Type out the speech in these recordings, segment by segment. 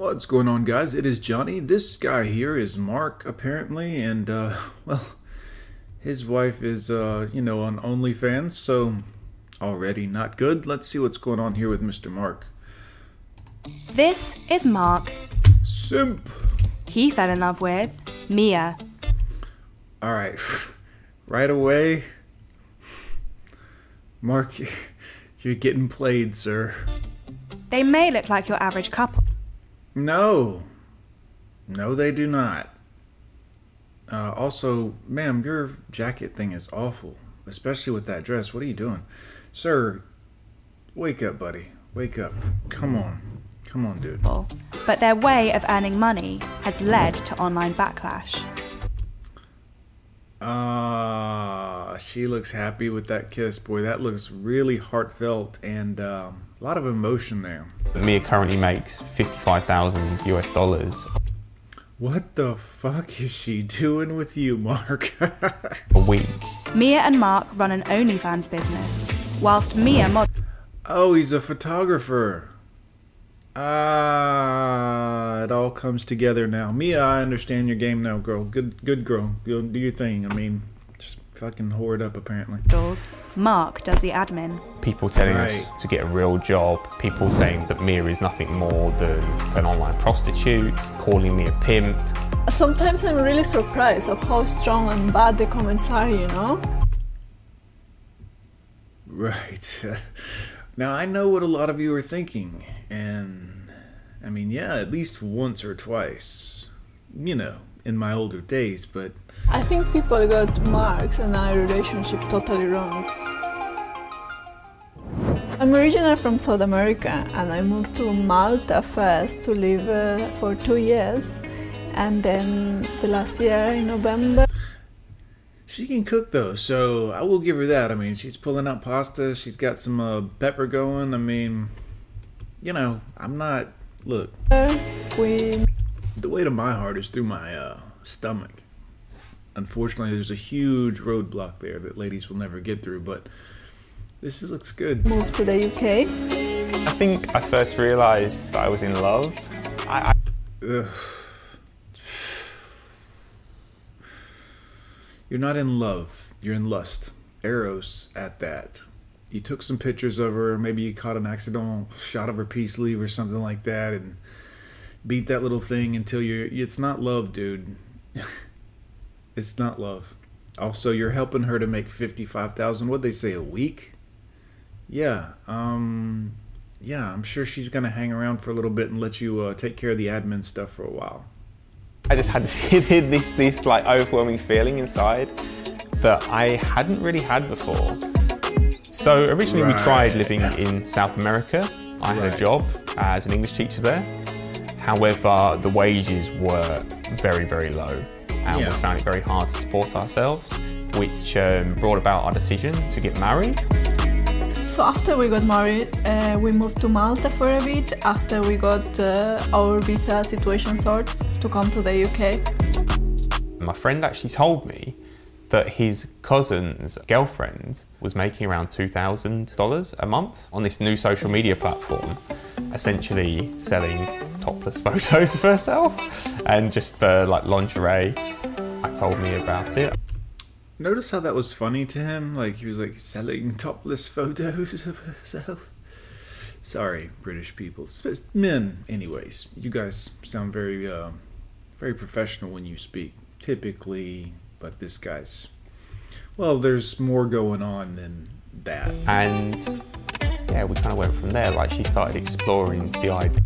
What's going on, guys? It is Johnny. This guy here is Mark, apparently, and, uh, well, his wife is, uh, you know, on OnlyFans, so already not good. Let's see what's going on here with Mr. Mark. This is Mark. Simp! He fell in love with Mia. Alright, right away. Mark, you're getting played, sir. They may look like your average couple. No. No, they do not. Uh, also, ma'am, your jacket thing is awful, especially with that dress. What are you doing? Sir, wake up, buddy. Wake up. Come on. Come on, dude. But their way of earning money has led to online backlash. Ah, uh, she looks happy with that kiss. Boy, that looks really heartfelt and um, a lot of emotion there. Mia currently makes 55,000 US dollars. What the fuck is she doing with you, Mark? a week. Mia and Mark run an OnlyFans business, whilst Mia mod. Oh, he's a photographer. Ah, it all comes together now. Mia, I understand your game now, girl. Good, good girl. Go do your thing. I mean, just fucking hoard it up, apparently. Doors. Mark does the admin. People telling right. us to get a real job. People saying that Mia is nothing more than an online prostitute. Calling me a pimp. Sometimes I'm really surprised of how strong and bad the comments are. You know. Right. Now, I know what a lot of you are thinking, and I mean, yeah, at least once or twice, you know, in my older days, but. I think people got Mark's and our relationship totally wrong. I'm originally from South America and I moved to Malta first to live uh, for two years and then the last year in November she can cook though, so I will give her that. I mean, she's pulling out pasta. She's got some uh, pepper going. I mean, you know, I'm not. Look, we... the way to my heart is through my uh, stomach. Unfortunately, there's a huge roadblock there that ladies will never get through. But this is, looks good. Move to the UK. I think I first realised that I was in love. I. I... You're not in love, you're in lust. Eros at that. You took some pictures of her, maybe you caught an accidental shot of her peace sleeve or something like that, and beat that little thing until you're. It's not love, dude. it's not love. Also, you're helping her to make fifty-five thousand. What they say a week? Yeah. Um. Yeah, I'm sure she's gonna hang around for a little bit and let you uh, take care of the admin stuff for a while. I just had this, this like overwhelming feeling inside that I hadn't really had before. So originally right. we tried living in South America. I had a job as an English teacher there. However, the wages were very, very low and yeah. we found it very hard to support ourselves, which um, brought about our decision to get married. So after we got married, uh, we moved to Malta for a bit. After we got uh, our visa situation sorted to come to the UK. My friend actually told me that his cousin's girlfriend was making around $2,000 a month on this new social media platform, essentially selling topless photos of herself and just for like lingerie. I told me about it. Notice how that was funny to him? Like he was like selling topless photos of herself. Sorry, British people, men. Anyways, you guys sound very, uh, very professional when you speak. Typically, but this guy's. Well, there's more going on than that. And yeah, we kind of went from there. Like she started exploring the idea.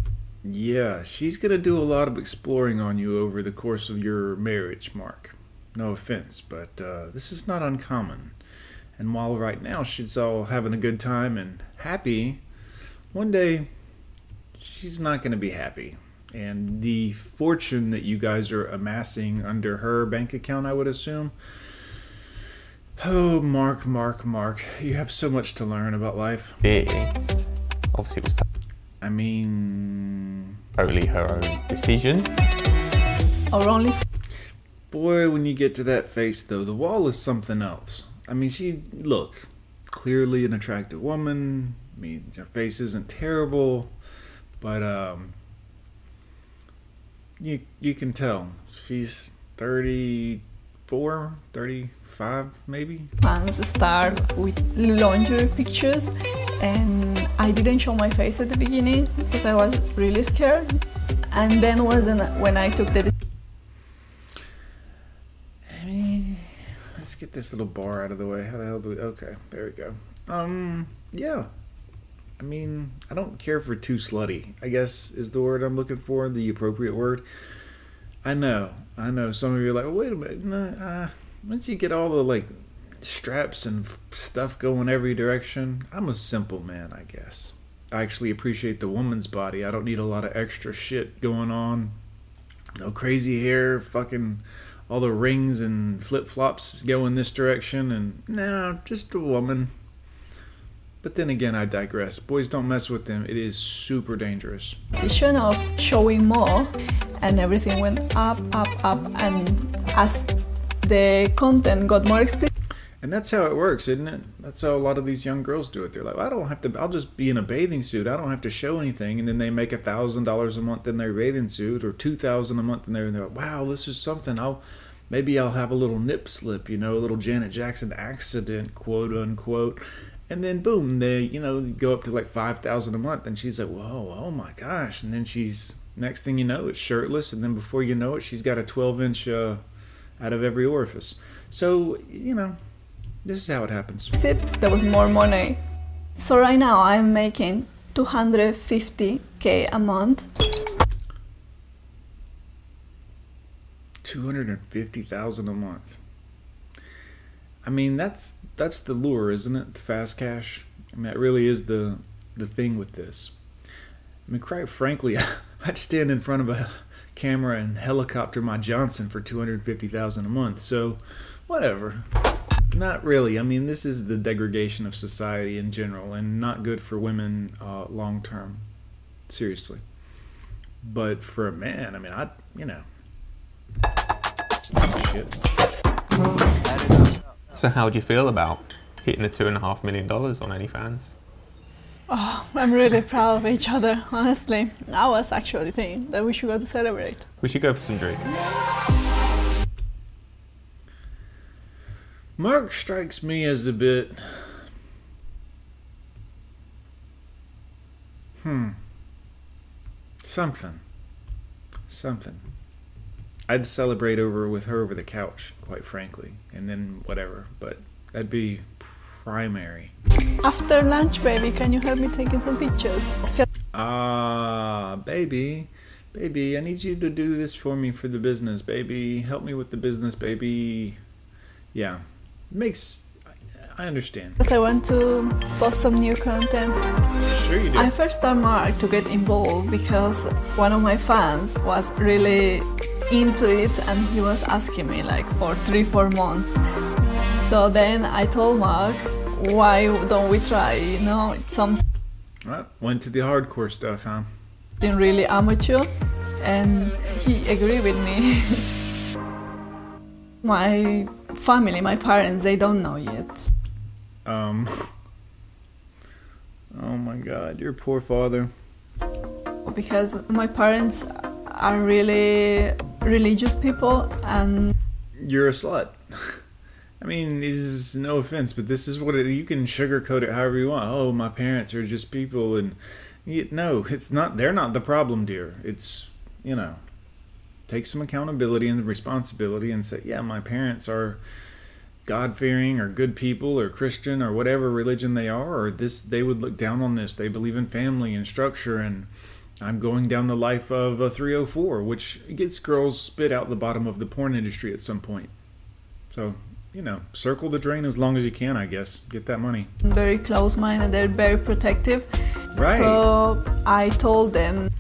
Yeah, she's gonna do a lot of exploring on you over the course of your marriage, Mark. No offense, but uh, this is not uncommon. And while right now she's all having a good time and happy, one day she's not going to be happy. And the fortune that you guys are amassing under her bank account, I would assume. Oh, Mark, Mark, Mark, you have so much to learn about life. Yeah. Obviously, it was. T- I mean. Totally her own decision. Or only Boy, when you get to that face, though, the wall is something else. I mean, she, look, clearly an attractive woman. I mean, her face isn't terrible, but, um, you you can tell she's 34, 35 maybe. Fans start with lingerie pictures, and I didn't show my face at the beginning because I was really scared. And then was when I took the I mean, let's get this little bar out of the way. How the hell do we? Okay, there we go. Um, yeah. I mean, I don't care for too slutty. I guess is the word I'm looking for, the appropriate word. I know, I know. Some of you are like, wait a minute. Nah, uh, once you get all the like straps and stuff going every direction, I'm a simple man, I guess. I actually appreciate the woman's body. I don't need a lot of extra shit going on. No crazy hair, fucking all the rings and flip flops go in this direction, and no, just a woman. But then again, I digress. Boys don't mess with them. It is super dangerous. Decision of showing more, and everything went up, up, up, and as the content got more explicit. And that's how it works, isn't it? That's how a lot of these young girls do it. They're like, I don't have to. I'll just be in a bathing suit. I don't have to show anything. And then they make a thousand dollars a month in their bathing suit, or two thousand a month, and they're, and they're like, Wow, this is something. I'll maybe I'll have a little nip slip, you know, a little Janet Jackson accident, quote unquote. And then boom, they you know go up to like five thousand a month, and she's like, Whoa, oh my gosh! And then she's next thing you know, it's shirtless, and then before you know it, she's got a twelve inch uh, out of every orifice. So you know this is how it happens. See, There was more money. So right now I'm making 250k a month. 250,000 a month. I mean, that's that's the lure, isn't it? The fast cash. I mean, that really is the the thing with this. I mean, quite frankly, I'd stand in front of a camera and helicopter my Johnson for 250,000 a month. So, whatever. Not really. I mean, this is the degradation of society in general, and not good for women uh, long term. Seriously. But for a man, I mean, I, you know. Shit. So, how do you feel about hitting the two and a half million dollars on OnlyFans? Oh, I'm really proud of each other, honestly. I was actually thinking that we should go to celebrate. We should go for some drinks. Mark strikes me as a bit. Hmm. Something. Something. I'd celebrate over with her over the couch, quite frankly, and then whatever, but that'd be primary. After lunch, baby, can you help me taking some pictures? Ah, baby. Baby, I need you to do this for me for the business, baby. Help me with the business, baby. Yeah, makes I understand. Because I want to post some new content. Sure you do. I first started Mark to get involved because one of my fans was really into it and he was asking me like for three, four months. So then I told Mark, why don't we try, you know, it's some well, went to the hardcore stuff, huh? Didn't really amateur and he agreed with me. my family, my parents, they don't know yet. Um. Oh my god, your poor father. Because my parents are really religious people and. You're a slut. I mean, this is no offense, but this is what it, you can sugarcoat it however you want. Oh, my parents are just people, and you, no, it's not. They're not the problem, dear. It's you know, take some accountability and responsibility, and say, yeah, my parents are God fearing or good people or Christian or whatever religion they are, or this they would look down on this. They believe in family and structure and I'm going down the life of a 304, which gets girls spit out the bottom of the porn industry at some point. So, you know, circle the drain as long as you can, I guess. Get that money. Very close minded, they're very protective. Right. So I told them.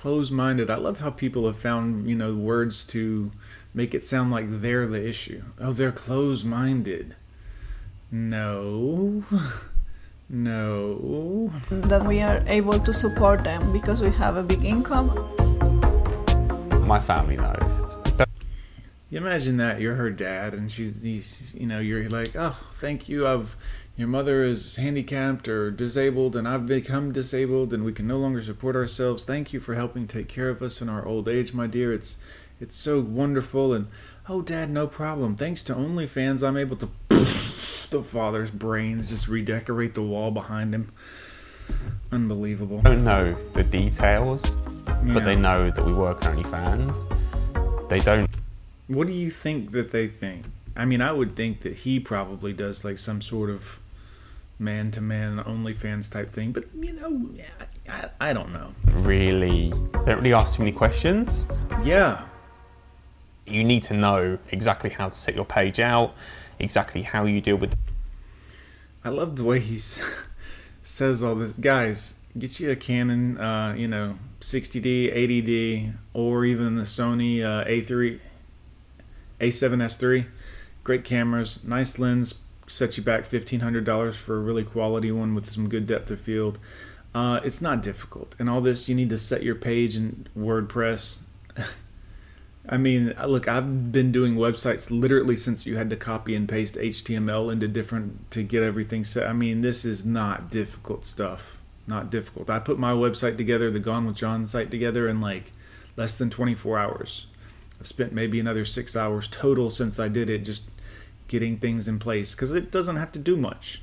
Close minded. I love how people have found, you know, words to make it sound like they're the issue. Oh, they're closed minded. No. No. That we are able to support them because we have a big income. My family know. You imagine that you're her dad, and she's these. You know, you're like, oh, thank you. I've your mother is handicapped or disabled, and I've become disabled, and we can no longer support ourselves. Thank you for helping take care of us in our old age, my dear. It's it's so wonderful, and oh, Dad, no problem. Thanks to OnlyFans, I'm able to the father's brains just redecorate the wall behind him. Unbelievable. don't know the details, but they know that we work on OnlyFans. They don't What do you think that they think? I mean, I would think that he probably does like some sort of man to man OnlyFans type thing, but you know, I, I don't know. really they don't really ask too many questions. Yeah, You need to know exactly how to set your page out, exactly how you deal with I love the way he says all this. Guys, get you a Canon, uh, you know, 60D, 80D, or even the Sony uh, A3, A7S3. Great cameras, nice lens, set you back $1,500 for a really quality one with some good depth of field. Uh, it's not difficult. And all this, you need to set your page in WordPress. I mean, look, I've been doing websites literally since you had to copy and paste HTML into different to get everything set. I mean, this is not difficult stuff. Not difficult. I put my website together, the Gone with John site together in like less than 24 hours. I've spent maybe another six hours total since I did it just getting things in place because it doesn't have to do much.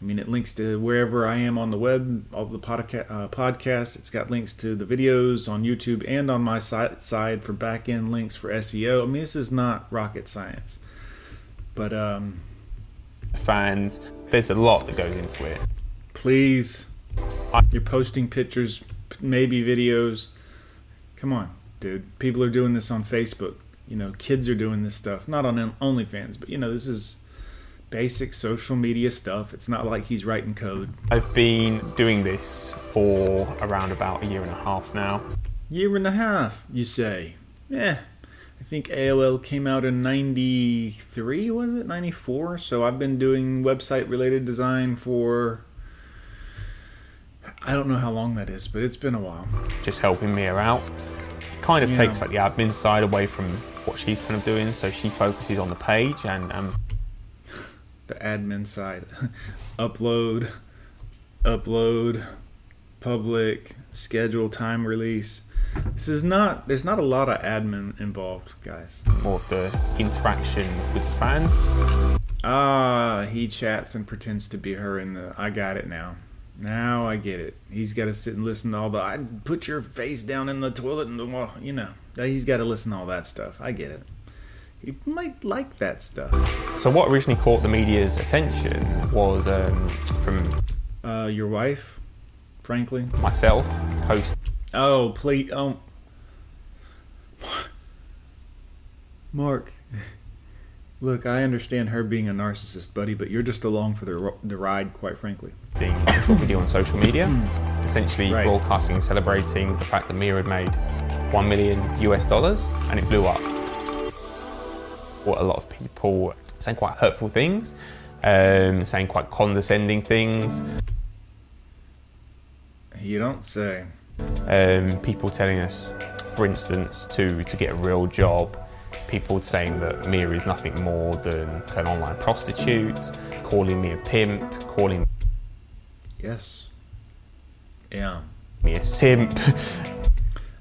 I mean, it links to wherever I am on the web, all the podca- uh, podcasts. It's got links to the videos on YouTube and on my site side for back end links for SEO. I mean, this is not rocket science. But um, fans. There's a lot that goes into it. please, you're posting pictures, maybe videos. Come on, dude. People are doing this on Facebook. You know, kids are doing this stuff. Not on OnlyFans, but you know, this is basic social media stuff. It's not like he's writing code. I've been doing this for around about a year and a half now. Year and a half, you say? Yeah. I think AOL came out in 93, was it? 94? So I've been doing website related design for. I don't know how long that is, but it's been a while. just helping me out. Kind of Yeah. takes like the admin side away from what she's kind of doing, so she focuses on the page and um, The admin side. upload, upload, public, schedule, time release. This is not, there's not a lot of admin involved, guys. more of the interaction with the fans. Ah, he chats and pretends to be her in the. I got it now. Now I get it. He's got to sit and listen to all the. I put your face down in the toilet and the well, you know. He's got to listen to all that stuff. I get it. He might like that stuff. So what originally caught the media's attention was um, from Uh, your wife, frankly. myself, host. Oh, please. Oh, Mark. Look, I understand her being a narcissist, buddy, but you're just along for the the ride, quite frankly. posting a short video on social media, essentially Right. broadcasting and celebrating the fact that Mia had made one million US dollars, and it blew up. What a lot of people saying quite hurtful things, um, saying quite condescending things, You don't say. um, people telling us, for instance, to, to get a real job, people saying that Mia is nothing more than an online prostitute, calling me a pimp, calling Yes. Yeah. me a simp.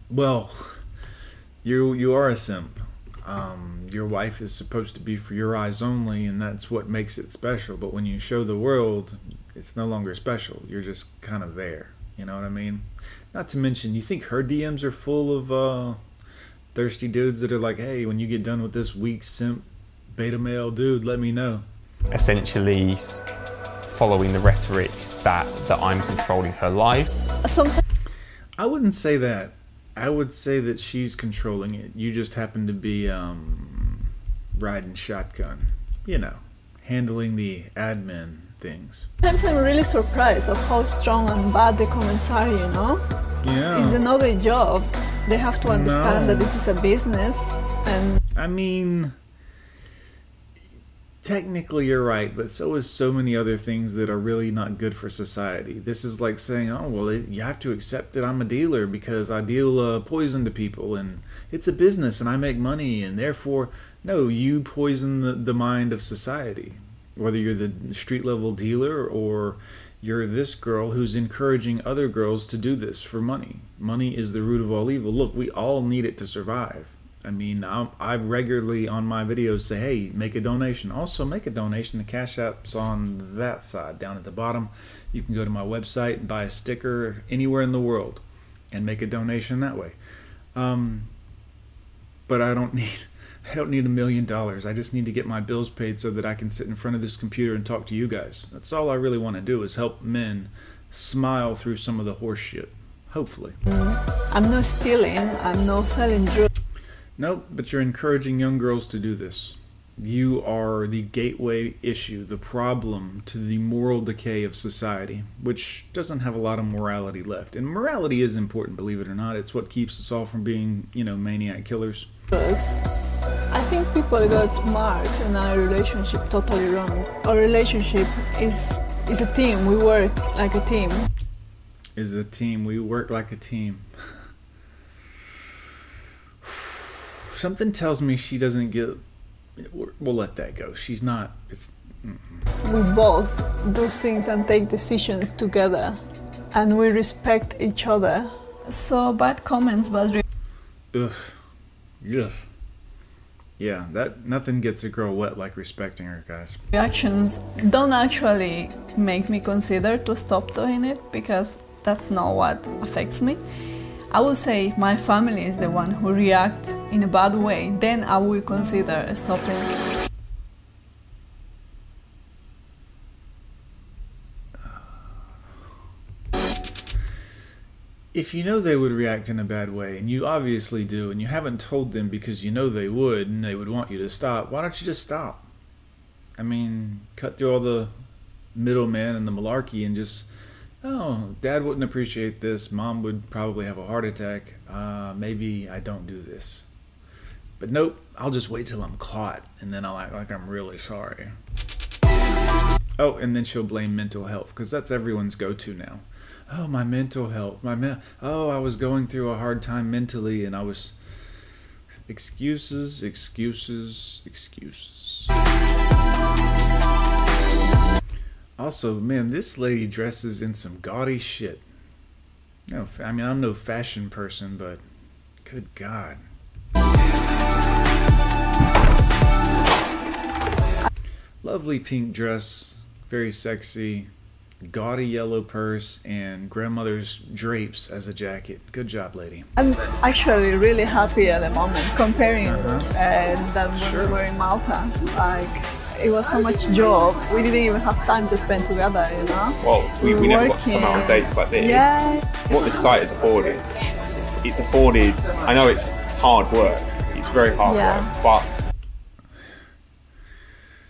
Well, you you are a simp. Um, your wife is supposed to be for your eyes only, and that's what makes it special. But when you show the world, it's no longer special. You're just kind of there. You know what I mean? Not to mention, you think her DMs are full of uh, thirsty dudes that are like, "Hey, when you get done with this weak simp beta male dude, let me know." essentially s- following the rhetoric that, that I'm controlling her life. Sometimes I wouldn't say that. I would say that she's controlling it. You just happen to be um, riding shotgun. You know, handling the admin things. Sometimes I'm really surprised of how strong and bad the comments are, you know? Yeah. It's another job. They have to understand No. that this is a business and I mean, technically you're right, but so is so many other things that are really not good for society. This is like saying, oh, well, it, you have to accept that I'm a dealer because I deal uh, poison to people and it's a business and I make money and therefore, no, you poison the, the mind of society. Whether you're the street level dealer or you're this girl who's encouraging other girls to do this for money. Money is the root of all evil. Look, we all need it to survive. I mean, I'm, i regularly on my videos say, hey, make a donation. Also, make a donation. The Cash App's on that side down at the bottom. You can go to my website and buy a sticker anywhere in the world and make a donation that way. Um, but I don't need. I don't need a million dollars. I just need to get my bills paid so that I can sit in front of this computer and talk to you guys. That's all I really want to do is help men smile through some of the horseshit. Hopefully. I'm not stealing, I'm not selling drugs. Nope, but you're encouraging young girls to do this. You are the gateway issue, the problem to the moral decay of society, which doesn't have a lot of morality left. And morality is important, believe it or not. It's what keeps us all from being, you know, maniac killers. I think people got marked in our relationship totally wrong. Our relationship is is a team. We work like a team. Is a team. We work like a team. something tells me she doesn't get. We'll let that go. She's not. It's. Mm-mm. We both do things and take decisions together, and we respect each other. So bad comments, but. Re- Ugh. Yeah. Yeah, that nothing gets a girl wet like respecting her, guys. Reactions don't actually make me consider to stop doing it because that's not what affects me. I would say my family is the one who reacts in a bad way, then I will consider stopping. If you know they would react in a bad way, and you obviously do, and you haven't told them because you know they would and they would want you to stop, why don't you just stop? I mean, cut through all the middleman and the malarkey and just oh, dad wouldn't appreciate this. Mom would probably have a heart attack. Uh, maybe I don't do this. But nope, I'll just wait till I'm caught and then I'll act like I'm really sorry. Oh, and then she'll blame mental health because that's everyone's go to now. Oh, my mental health. My me- Oh, I was going through a hard time mentally and I was. Excuses, excuses, excuses. Also, man, this lady dresses in some gaudy shit. No, I mean I'm no fashion person, but good God. Lovely pink dress, very sexy, gaudy yellow purse, and grandmother's drapes as a jacket. Good job, lady. I'm actually really happy at the moment comparing uh-huh. uh, that when sure. we were in Malta. Like it was so much job. We didn't even have time to spend together, you know. Well, we, we, we never got to come out on dates like this. Yeah. What this site has afforded, it's afforded. I know it's hard work. It's very hard yeah. work, but.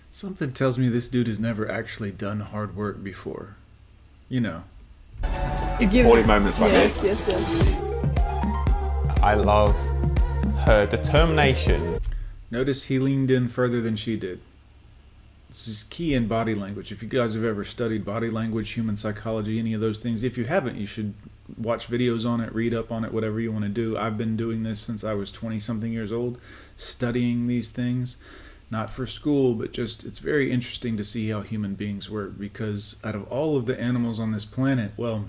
Something tells me this dude has never actually done hard work before. You know. It's afforded moments like yes, this. Yes, yes, I love her determination. Notice he leaned in further than she did. This is key in body language. If you guys have ever studied body language, human psychology, any of those things, if you haven't, you should watch videos on it, read up on it, whatever you want to do. I've been doing this since I was 20 something years old, studying these things. Not for school, but just it's very interesting to see how human beings work because out of all of the animals on this planet, well,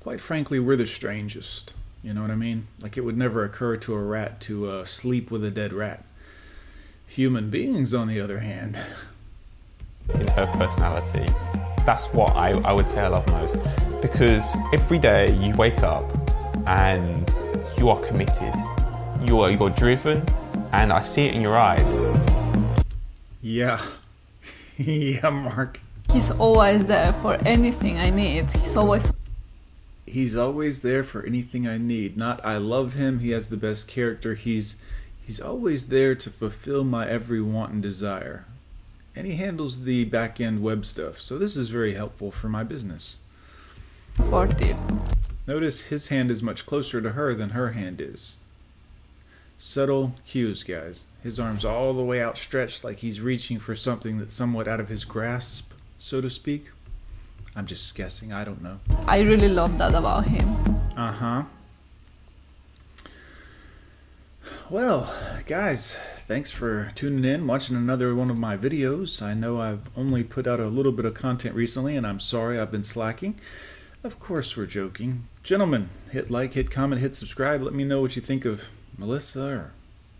quite frankly, we're the strangest. You know what I mean? Like it would never occur to a rat to uh, sleep with a dead rat Human beings, on the other hand, in her personality, that's what I, I would say I love most. Because every day you wake up and you are committed, you are you're driven, and I see it in your eyes. Yeah, yeah, Mark. He's always there for anything I need. He's always. He's always there for anything I need. Not I love him. He has the best character. He's He's always there to fulfill my every want and desire. And he handles the back end web stuff, so this is very helpful for my business. Supportive. Notice his hand is much closer to her than her hand is. Subtle cues, guys. His arms all the way outstretched like he's reaching for something that's somewhat out of his grasp, so to speak. I'm just guessing, I don't know. I really love that about him. Uh huh. Well, guys, thanks for tuning in, watching another one of my videos. I know I've only put out a little bit of content recently, and I'm sorry I've been slacking. Of course, we're joking. Gentlemen, hit like, hit comment, hit subscribe. Let me know what you think of Melissa or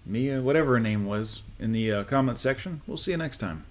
Mia, whatever her name was, in the uh, comment section. We'll see you next time.